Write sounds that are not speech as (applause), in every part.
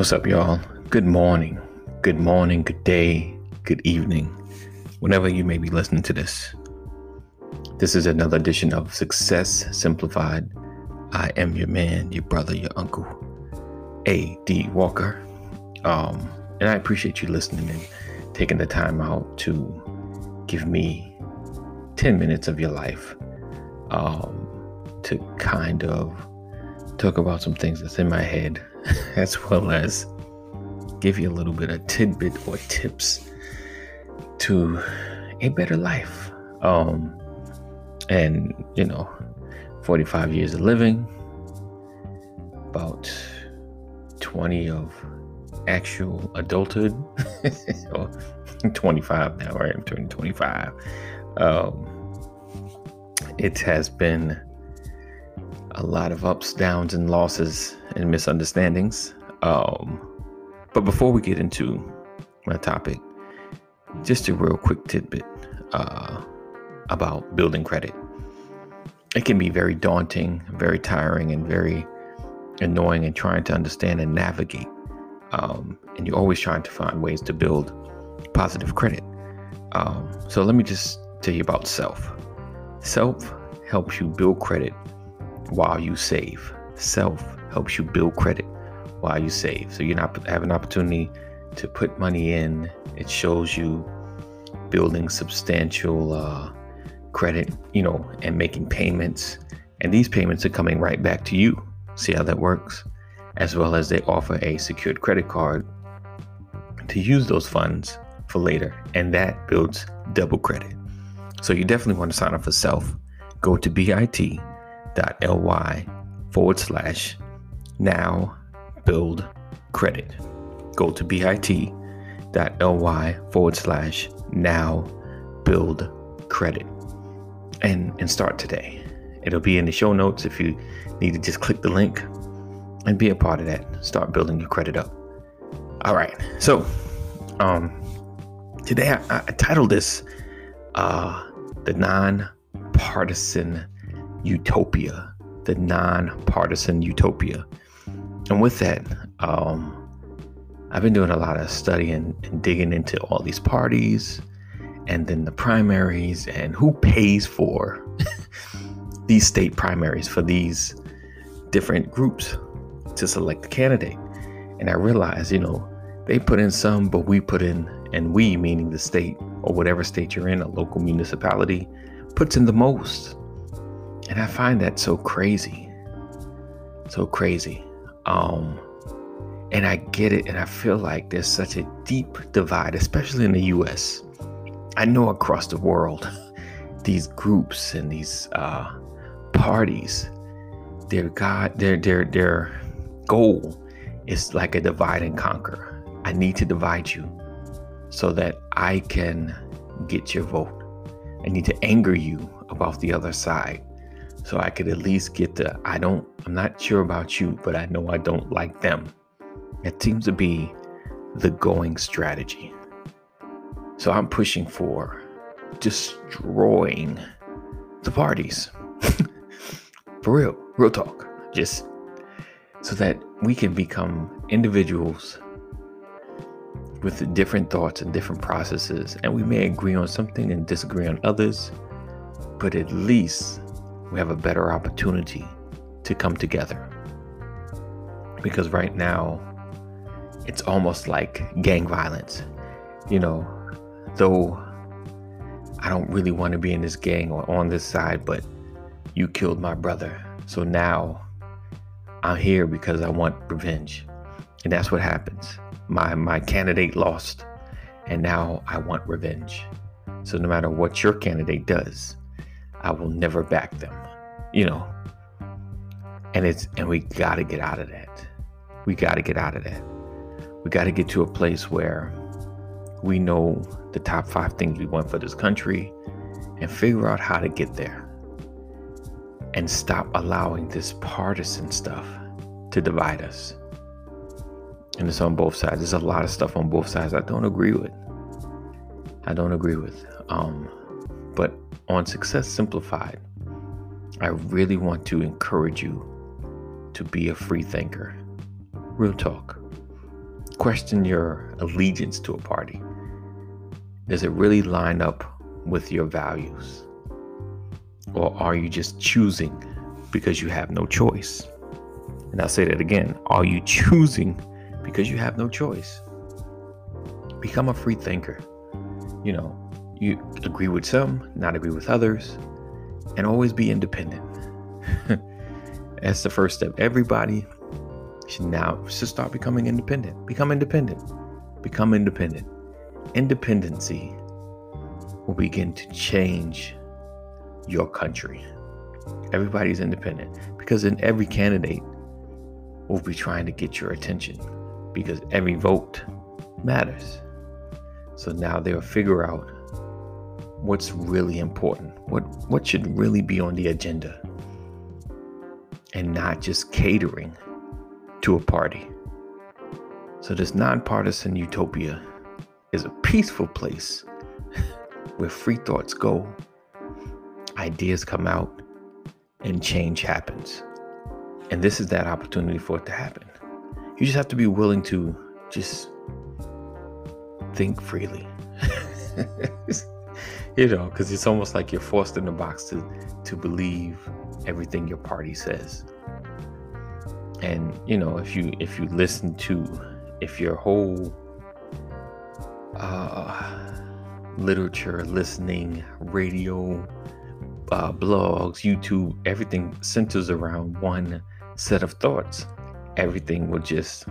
What's up, y'all? Good morning, good morning, good day, good evening, whenever you may be listening to this. This is another edition of Success Simplified. I am your man, your brother, your uncle, A.D. Walker. Um, and I appreciate you listening and taking the time out to give me 10 minutes of your life um, to kind of talk about some things that's in my head (laughs) as well as give you a little bit of tidbit or tips to a better life. Um, and you know, 45 years of living, about 20 of actual adulthood, (laughs) or 25 now, right? I'm turning 25. Um, it has been a lot of ups, downs, and losses and misunderstandings. Um, but before we get into my topic, just a real quick tidbit uh, about building credit. It can be very daunting, very tiring, and very annoying and trying to understand and navigate. Um, and you're always trying to find ways to build positive credit. Um, so let me just tell you about self. Self helps you build credit while you save. Self helps you build credit while you save. So you not have an opportunity to put money in. It shows you building substantial uh, credit, you know, and making payments. And these payments are coming right back to you. See how that works? As well as they offer a secured credit card to use those funds for later. And that builds double credit. So you definitely want to sign up for self. Go to bit.ly forward slash now build credit. Go to bit.ly forward slash now build credit and, and start today. It'll be in the show notes if you need to just click the link and be a part of that. Start building your credit up. All right. So, um, today I, I titled this uh, The Non-Partisan Utopia. The Non-Partisan Utopia. And with that, um, I've been doing a lot of studying and digging into all these parties and then the primaries and who pays for (laughs) these state primaries for these different groups to select the candidate. And I realized, you know, they put in some, but we put in, and we, meaning the state or whatever state you're in, a local municipality, puts in the most. And I find that so crazy. So crazy. Um, and I get it, and I feel like there's such a deep divide, especially in the US. I know across the world, (laughs) these groups and these uh, parties, their God, their their their goal is like a divide and conquer. I need to divide you so that I can get your vote. I need to anger you about the other side so I could at least get the I don't I'm not sure about you, but I know I don't like them. It seems to be the going strategy. So I'm pushing for destroying the parties. (laughs) for real, real talk. Just so that we can become individuals with different thoughts and different processes, and we may agree on something and disagree on others, but at least we have a better opportunity to come together. Because right now, it's almost like gang violence. You know, though I don't really want to be in this gang or on this side, but you killed my brother. So now I'm here because I want revenge. And that's what happens. My my candidate lost and now I want revenge. So no matter what your candidate does, I will never back them. You know. And it's and we got to get out of that. We got to get out of that. We got to get to a place where we know the top 5 things we want for this country and figure out how to get there. And stop allowing this partisan stuff to divide us. And it's on both sides. There's a lot of stuff on both sides I don't agree with. I don't agree with. Um, but on Success Simplified, I really want to encourage you to be a free thinker. Real talk. question your allegiance to a party. Does it really line up with your values? Or are you just choosing because you have no choice? And I'll say that again. Are you choosing because you have no choice? Become a free thinker. You know, you agree with some, not agree with others, and always be independent. (laughs) That's the first step. Everybody should now should start becoming independent. Become independent. Become independent. Independency will begin to change your country. Everybody's independent because in every candidate will be trying to get your attention because every vote matters. So now they'll figure out what's really important, what what should really be on the agenda, and not just catering to a party. So this nonpartisan utopia is a peaceful place (laughs) where free thoughts go, ideas come out, and change happens. And this is that opportunity for it to happen. You just have to be willing to just think freely. (laughs) you know, because it's almost like you're forced in the box to to believe everything your party says. And you know, if you if you listen to if your whole uh, literature, listening, radio, uh, blogs, YouTube, everything centers around one set of thoughts. Everything will just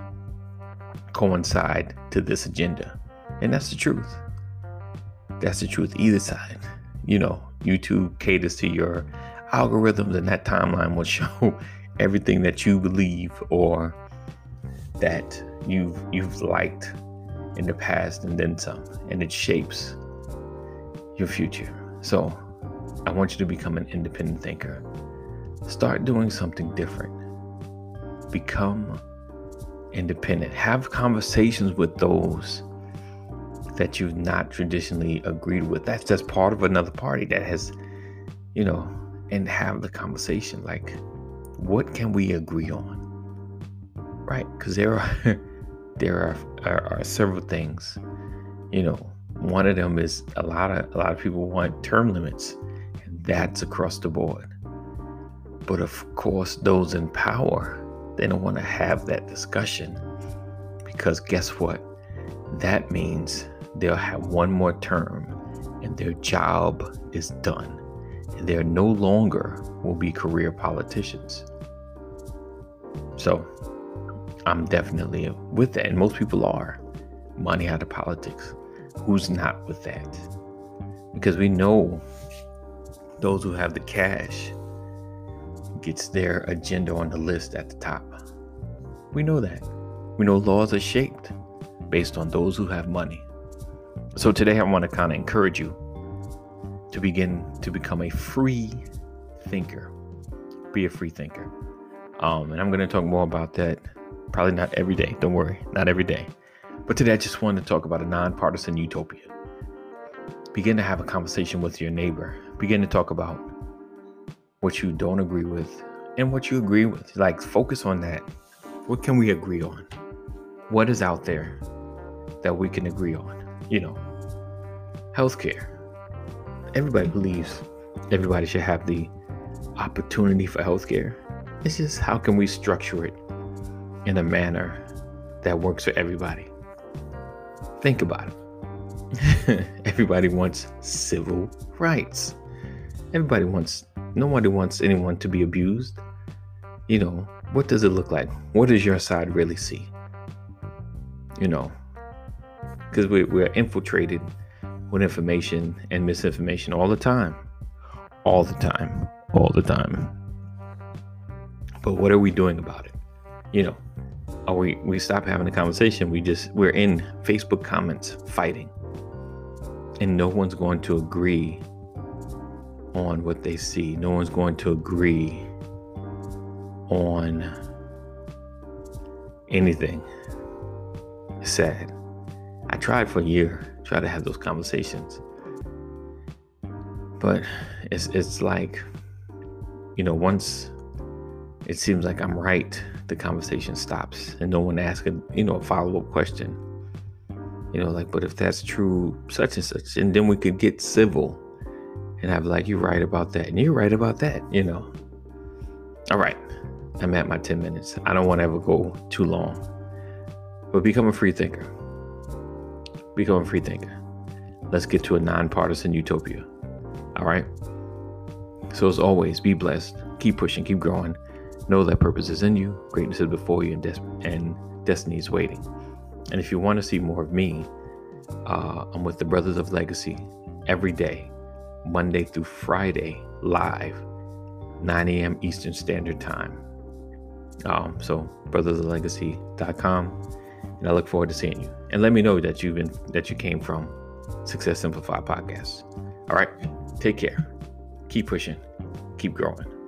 coincide to this agenda. And that's the truth. That's the truth, either side. You know, YouTube caters to your algorithms, and that timeline will (laughs) show everything that you believe or that you've you've liked in the past and then some and it shapes your future. So i want you to become an independent thinker. Start doing something different. Become independent. Have conversations with those that you've not traditionally agreed with that's just part of another party that has you know and have the conversation like what can we agree on right because there are (laughs) there are, are, are several things. You know, one of them is a lot of a lot of people want term limits, and that's across the board. But of course, those in power, they don't want to have that discussion because guess what? That means they'll have one more term and their job is done. And they no longer will be career politicians. So I'm definitely with that. And most people are. Money out of politics. Who's not with that? Because we know those who have the cash gets their agenda on the list at the top. We know that. We know laws are shaped based on those who have money. So today I want to kind of encourage you to begin to become a free thinker. Be a free thinker. Um, and I'm going to talk more about that Probably not every day. Don't worry, not every day. But today I just wanted to talk about a nonpartisan utopia. Begin to have a conversation with your neighbor. Begin to talk about what you don't agree with and what you agree with. Like, focus on that. What can we agree on? What is out there that we can agree on? You know, healthcare. Everybody believes everybody should have the opportunity for healthcare. It's just how can we structure it in a manner that works for everybody. Think about it. (laughs) everybody wants civil rights. Everybody wants, nobody wants anyone to be abused. You know, what does it look like? What does your side really see? You know, because we, we're infiltrated with information and misinformation all the time. All the time. All the time. But what are we doing about it? You know, or we we stop having a conversation we just we're in facebook comments fighting and no one's going to agree on what they see no one's going to agree on anything sad i tried for a year try to have those conversations but it's it's like you know once it seems like I'm right, the conversation stops and no one asks a you know a follow-up question. You know, like, but if that's true, such and such, and then we could get civil and have like, you're right about that, and you're right about that, you know. All right. I'm at my 10 minutes. I don't want to ever go too long. But become a free thinker. Become a free thinker. Let's get to a nonpartisan utopia. All right. So, as always, be blessed. Keep pushing, keep growing. Know that purpose is in you, greatness is before you, and, des- and destiny is waiting. And if you want to see more of me, uh, I'm with the Brothers of Legacy every day, Monday through Friday, live, 9 a.m. Eastern Standard Time. Um, so brothersoflegacy.com, and I look forward to seeing you. And let me know that you've been that you came from Success Simplified podcast. All right, take care, keep pushing, keep growing.